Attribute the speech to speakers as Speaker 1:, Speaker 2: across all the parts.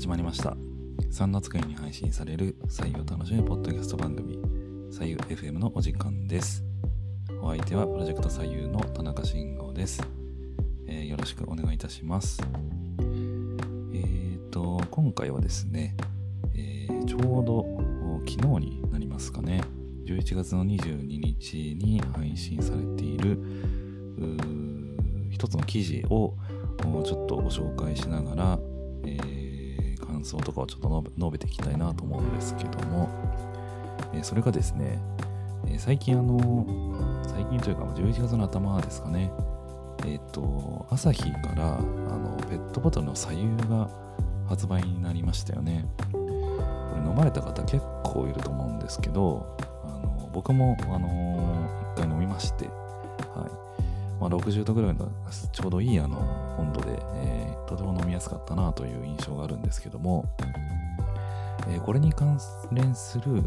Speaker 1: 始まりました。3月会に配信される採用楽しむポッドキャスト番組採用 FM のお時間です。お相手はプロジェクト採用の田中慎吾です、えー、よろしくお願いいたします。えーと今回はですね、えー、ちょうど昨日になりますかね。11月の22日に配信されている一つの記事をちょっとご紹介しながら、えー、感想とかをちょっと述べていきたいなと思うんですけども、え、それがですね、え、最近あの、最近というか11月の頭ですかね、えっ、と、朝日からあのペットボトルの左右が発売になりましたよね。これ飲まれた方結構いると思うんですけど、あの僕も、あの一回飲みまして、はい。まあ、60度ぐらいのちょうどいいあの温度で、えー、とても飲みやすかったなという印象があるんですけども、えー、これに関連する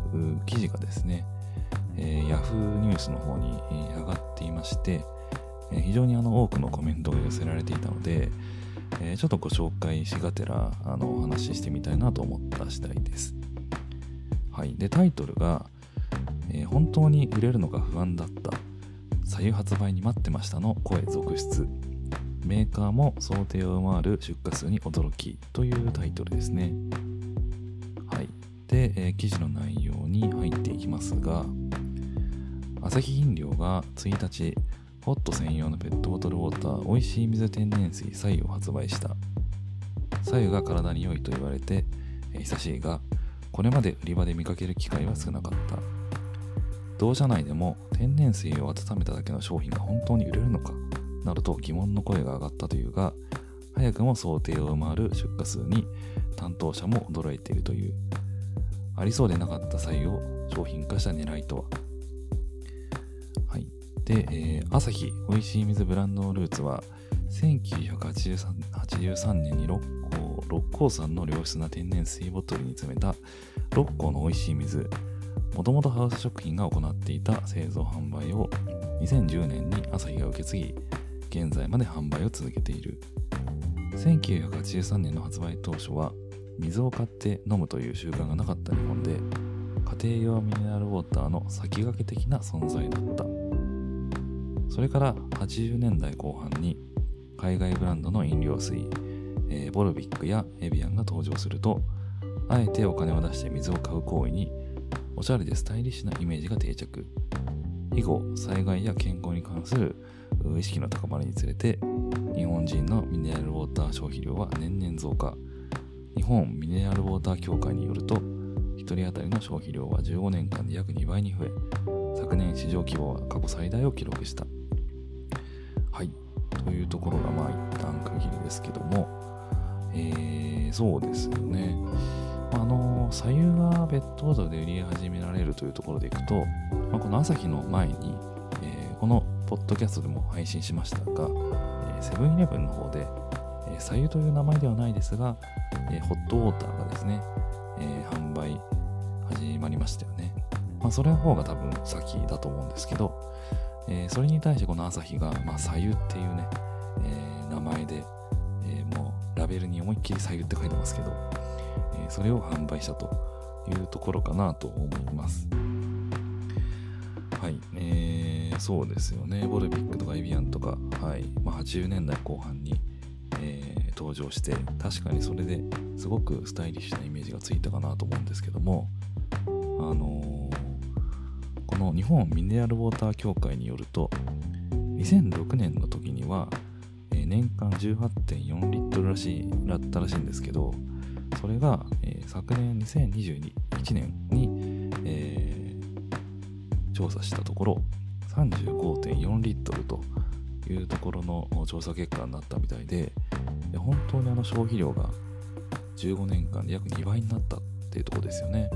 Speaker 1: 記事がですね、えー、Yahoo ニュースの方に上がっていまして、えー、非常にあの多くのコメントが寄せられていたので、えー、ちょっとご紹介しがてらあのお話ししてみたいなと思った次第です。はい。で、タイトルが、えー、本当に売れるのが不安だった左右発売に待ってましたの声続出。メーカーも想定を上回る出荷数に驚きというタイトルですね。はい。で、えー、記事の内容に入っていきますがアサヒ飲料が1日ホット専用のペットボトルウォーターおいしい水天然水左右を発売した。左右が体に良いと言われて、えー、久しいがこれまで売り場で見かける機会は少なかった。同社内でも天然水を温めただけの商品が本当に売れるのか？などと疑問の声が上がったというが早くも想定を上回る出荷数に担当者も驚いているという。ありそうでなかった際を商品化した狙いとは？はい。で、えー、朝日おいしい水ブランドのルーツは1983年に六甲六甲山の良質な天然水ボトルに詰めた六甲のおいしい水。もともとハウス食品が行っていた製造販売を2010年に朝日が受け継ぎ現在まで販売を続けている。1983年の発売当初は水を買って飲むという習慣がなかった日本で家庭用ミネラルウォーターの先駆け的な存在だった。それから80年代後半に海外ブランドの飲料水、えー、ボルビックやエビアンが登場するとあえてお金を出して水を買う行為におしゃれでスタイリッシュなイメージが定着。以後災害や健康に関する意識の高まりにつれて日本人のミネラルウォーター消費量は年々増加。日本ミネラルウォーター協会によると1人当たりの消費量は15年間で約2倍に増え昨年市場規模は過去最大を記録した。はい。というところがまあ一旦区切りですけども。えー、そうですよね。あの左右がベッドボトルで売り始められるというところでいくと、まあ、この朝日の前に、えー、このポッドキャストでも配信しましたが、えセブンイレブンの方で、えー、左右という名前ではないですが、えー、ホットウォーターがですね、え、販売始まりましたよね。まあ、それの方が多分先だと思うんですけど、え、それに対してこの朝日が、まあ、左右っていうね、え、名前で、え、もうラベルに思いっきり左右って書いてますけど、えそれを販売したというところかなと思います。はい、えー、そうですよね。ボルビックとかエビアンとか、はいまあ、80年代後半に、えー、登場して、確かにそれですごくスタイリッシュなイメージがついたかなと思うんですけども、あのー、この日本ミネラルウォーター協会によると、2006年の時には、えー、年間18.4リットルらしいだったらしいんですけど、それが、えー、昨年2021年に、えー、調査したところ35.4リットルというところの調査結果になったみたいで本当にあの消費量が15年間で約2倍になったっていうところですよね。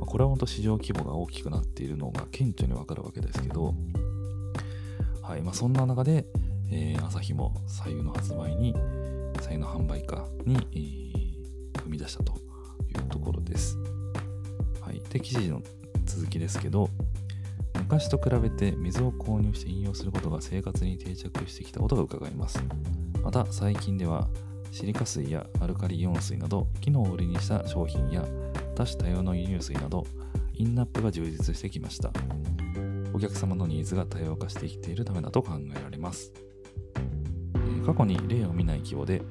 Speaker 1: ま、これは本当市場規模が大きくなっているのが顕著にわかるわけですけど、はいまあ、そんな中で、えー、朝日も左右の発売に、左右の販売かに、えー踏み出したというところです。はい、で記事の続きですけど昔と比べて水を購入して飲用することが生活に定着してきたことが伺えます。また最近ではシリカ水やアルカリイオン水など機能を売りにした商品や多種多様の輸入水などインナップが充実してきましたお客様のニーズが多様化してきているためだと考えられます過去に例を見ない規模で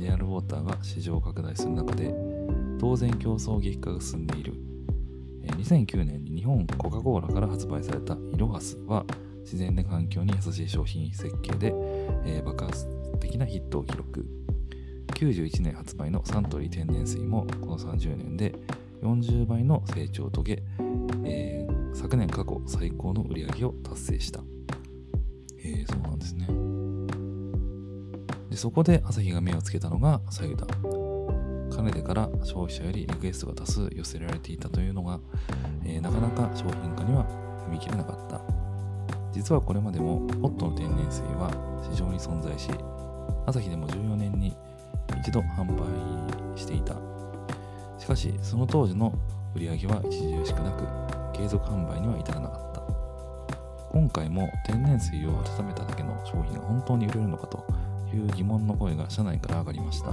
Speaker 1: ミネラルウォーターが市場拡大する中で当然競争激化が進んでいる2009年に日本コカ・コーラから発売されたイロハスは自然で環境に優しい商品設計で、えー、爆発的なヒットを記録91年発売のサントリー天然水もこの30年で40倍の成長を遂げ、えー、昨年過去最高の売り上げを達成した。えー、そうなんですね。でそこで朝日が目をつけたのがさゆだ。かねてから消費者よりリクエストが多数寄せられていたというのが、えー、なかなか商品化には踏み切れなかった。実はこれまでもホットの天然水は市場に存在し、朝日でも14年に一度販売していた。しかし、その当時の売り上げは著しくなく、継続販売には至らなかった。今回も天然水を温めただけの商品が本当に売れるのかという疑問の声が社内から上がりました。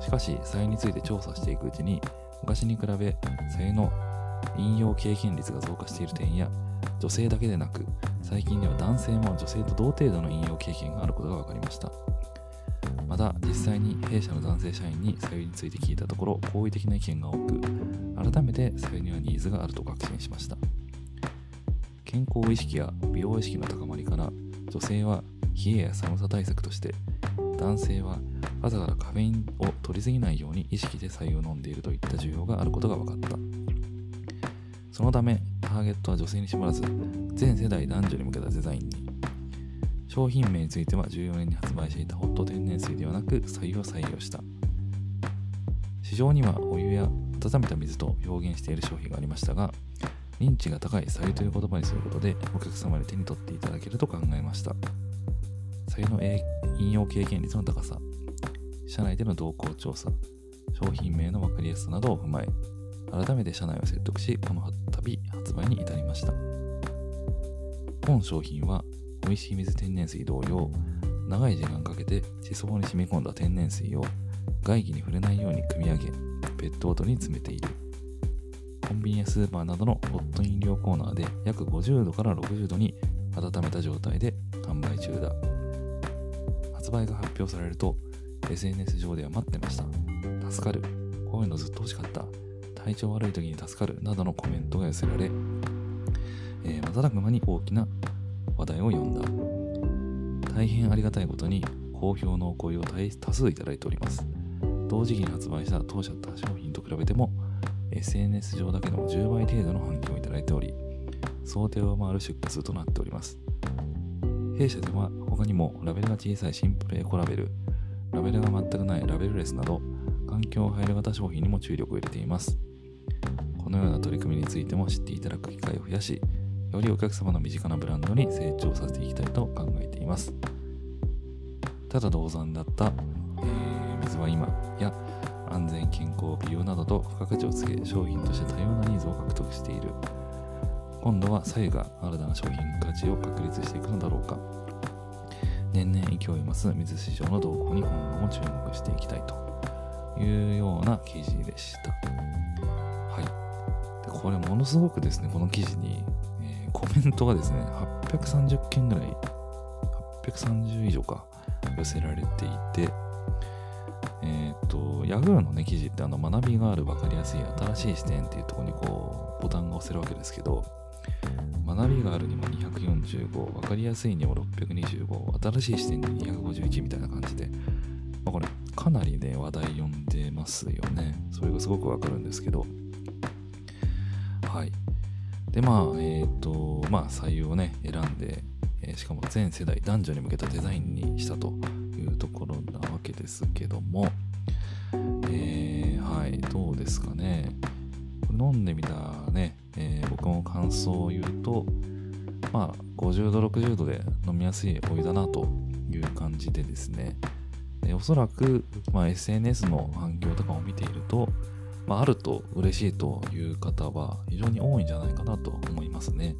Speaker 1: しかし、さゆについて調査していくうちに、昔に比べ、さゆの引用経験率が増加している点や、女性だけでなく、最近では男性も女性と同程度の引用経験があることが分かりました。また実際に弊社の男性社員にさゆについて聞いたところ好意的な意見が多く改めてさゆにはニーズがあると確信しました健康意識や美容意識の高まりから女性は冷えや寒さ対策として男性は朝からカフェインを取りすぎないように意識で白湯を飲んでいるといった需要があることが分かった。そのためターゲットは女性に絞らず全世代男女に向けたデザインに。商品名については14年に発売していたホット天然水ではなく左右を採用した。市場にはお湯や温めた水と表現している商品がありましたが認知が高い左右という言葉にすることでお客様に手に取っていただけると考えました。左右の引用経験率の高さ社内での動向調査商品名の分かりやすさなどを踏まえ改めて社内を説得しこの度発売に至りました本商品は美味しい水天然水同様、長い時間かけて地層に染み込んだ天然水を外気に触れないように汲み上げ、ペットボトルに詰めている。コンビニやスーパーなどのホット飲料コーナーで約50度から60度に温めた状態で販売中だ。発売が発表されると SNS 上では待ってました。助かる。こういうのずっと欲しかった。体調悪い時に助かる。などのコメントが寄せられ、えー、瞬く間に大きな話題を読んだ。大変ありがたいことに好評のお声を多数いただいております。同時期に発売した当社他商品と比べても SNS 上だけでも10倍程度の反響をいただいており、想定を上回る出荷数となっております。弊社では他にもラベルが小さいシンプルエコラベル、ラベルが全くないラベルレスなど、環境配慮型商品にも注力を入れています。このような取り組みについても知っていただく機会を増やし、よりお客様の身近なブランドに成長させていきたいと考えています。ただ銅山だった、えー、水は今や安全、健康、美容などと付加価値をつけ商品として多様なニーズを獲得している。今度は左右が新たな商品価値を確立していくのだろうか。年々勢い増す水市場の動向に今後も注目していきたいというような記事でした。はい。でこれものすごくですね、この記事にえコメントがですね、830件ぐらい、830以上か、寄せられていて、えっ、ー、と、Yahoo のね、記事ってあの学びがある分かりやすい新しい視点っていうところにこう、ボタンが押せるわけですけど、学びがあるにも245、分かりやすいにも625、新しい視点に251みたいな感じで、まあ、これかなりね、話題読んでますよね。それがすごくわかるんですけど、はい。で、まあ、えっ、ー、と、まあ、採用をね、選んで、え、しかも全世代、男女に向けたデザインにしたというところなわけですけども、えー、はい、どうですかね。飲んでみたね、えー、僕も感想を言うと、まあ、50度、60度で飲みやすいお湯だなという感じでですね、おそらく、まあ、SNS の反響とかを見ていると、まあ、あると嬉しいという方は非常に多いんじゃないかなと思いますね。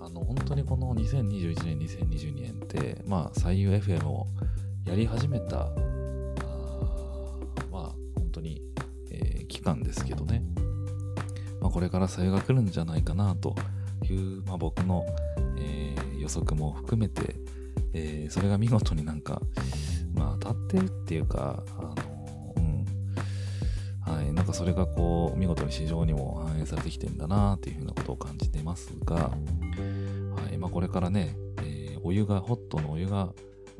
Speaker 1: うん、あの本当にこの2021年、2022年って、まあ、採用 FM をやり始めた、あまあ、本当に、えー、期間ですけどね、まあ、これから採用が来るんじゃないかなという、まあ、僕の、えー、予測も含めて、えー、それが見事になんか、まあ、当たってるっていうか、あのうん。はい、なんかそれがこう見事に市場にも反映されてきてんだなっていうふうなことを感じてますが、はい。まあ、これからね、えー、お湯がホットのお湯が、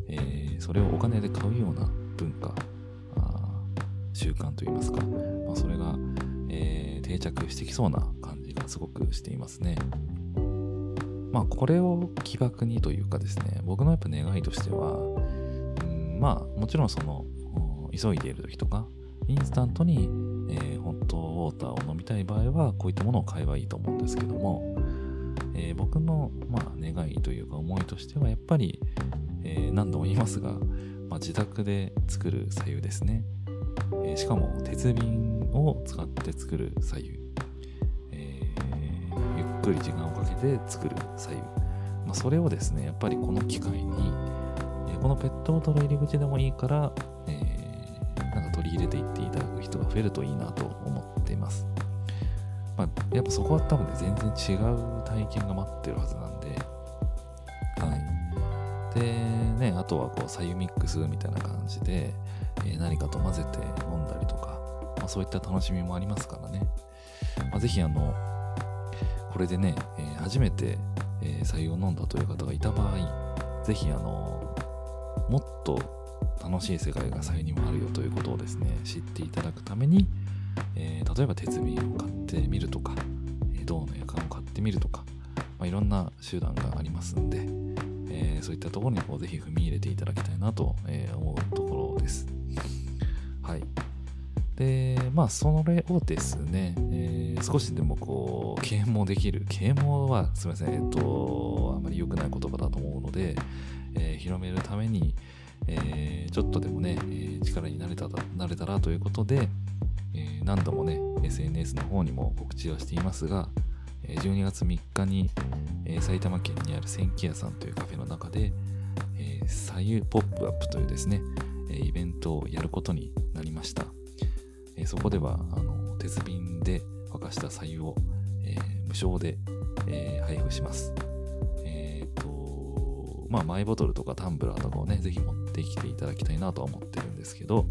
Speaker 1: えー、それをお金で買うような文化習慣といいますか、まあ、それが、えー、定着してきそうな感じがすごくしていますね。まあこれを起爆にというかですね僕のやっぱ願いとしては、うん、まあもちろんその急いでいる時とかインスタントに、えー、ホットウォーターを飲みたい場合はこういったものを買えばいいと思うんですけども、えー、僕の、まあ、願いというか思いとしてはやっぱり、えー、何度も言いますが、まあ、自宅で作る左右ですね、えしかも鉄瓶を使って作る左右、えゆっくり時間をかけて作る左右、まあ、それをですねやっぱりこの機会に、えこのペットボトル入り口でもいいから、え取り入れていっていただく人が増えるといいなと思っています。まあ、やっぱそこは多分ね、全然違う体験が待ってるはずなんで、はい。で、ね、あとはこう、左右ミックスみたいな感じで、えー、何かと混ぜて飲んだりとか、まそういった楽しみもありますからね。まあ、ぜひ、あの、これでね、えー、初めて、えー、左右を飲んだという方がいた場合、ぜひ、あの、もっと楽しい世界が才にもあるよということをですね知っていただくために、えー、例えば鉄瓶を買ってみるとか、銅の夜間を買ってみるとか、まあ、いろんな手段がありますんで、えー、そういったところにこうぜひ踏み入れていただきたいなと、え思うところです。はい。で、まあ、それをですね、えー、少しでもこう、啓蒙できる。啓蒙は、すみません、えっと、あまり良くない言葉だと思うので、えー、広めるために、えー、ちょっとでもね、え、力になれたなれたらということで、え、何度もね、SNS の方にも告知はしていますが、12月3日に、え埼玉県にある千家屋さんというカフェの中で、え左右ポップアップというですね、イベントをやることになりました。えそこではあの鉄瓶で沸かした左右を、え無償で、え配布します。えっ、と、まあ、マイボトルとかタンブラーとかをね、ぜひ持ってきていただきたいなとは思ってるんですけど、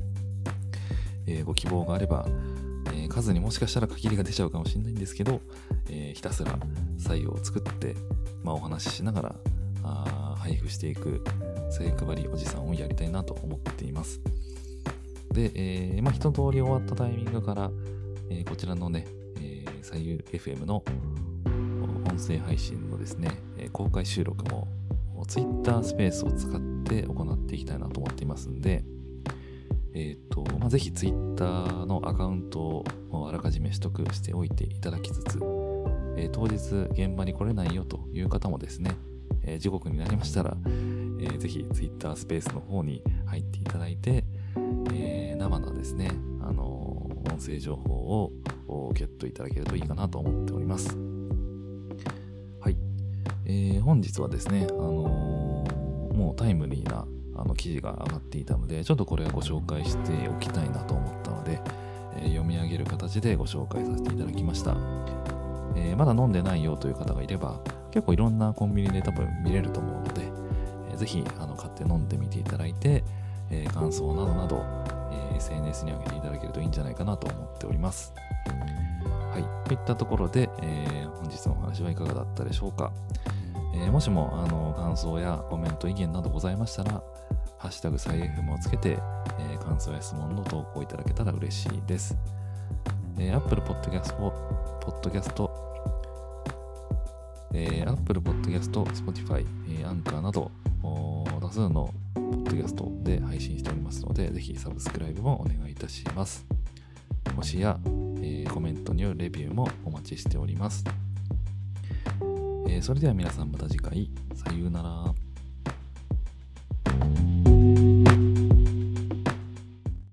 Speaker 1: えー、ご希望があれば、え、数にもしかしたら限りが出ちゃうかもしれないんですけど、え、ひたすら採用を作って、まあ、お話ししながらあ配布していく性配りおじさんをやりたいなと思っています。で、えー、まあ、一通り終わったタイミングから、えこちらのね、えー、左右 FM の音声配信のですね、公開収録も Twitter スペースを使って行っていきたいなと思っていますんで、えっ、と、まあ、ぜひ Twitter のアカウントをあらかじめ取得しておいていただきつつ、え、当日現場に来れないよという方もですね、えー、時刻になりましたら、えー、ぜひ Twitter スペースの方に入っていただいて、えー、生のですね、あの音声情報をゲットいただけるといいかなと思っております。はいえー、本日はですね、あの、もうタイムリーなあの記事が上がっていたので、ちょっとこれはご紹介しておきたいなと思ったので、え、読み上げる形でご紹介させていただきました。えまだ飲んでないよという方がいれば、結構いろんなコンビニで多分見れると思うので、えー、ぜひあの買って飲んでみていただいて、え感想などなど、え SNS に上げていただけるといいんじゃないかなと思っております。はい。といったところで、えー、本日のお話はいかがだったでしょうか。えー、もしもあの感想やコメント、意見などございましたら、ハッシュタグサイエフムをつけて、えー、感想や質問の投稿いただけたら嬉しいです。えー、Apple Podcast、Podcast、えー、Apple Podcast、Spotify、えー、アンカーなど、多数のポッドキャストで配信しておりますので、ぜひサブスクライブもお願いいたします。星や、えー、コメントによるレビューもお待ちしております。えー、それでは皆さんまた次回、さようなら。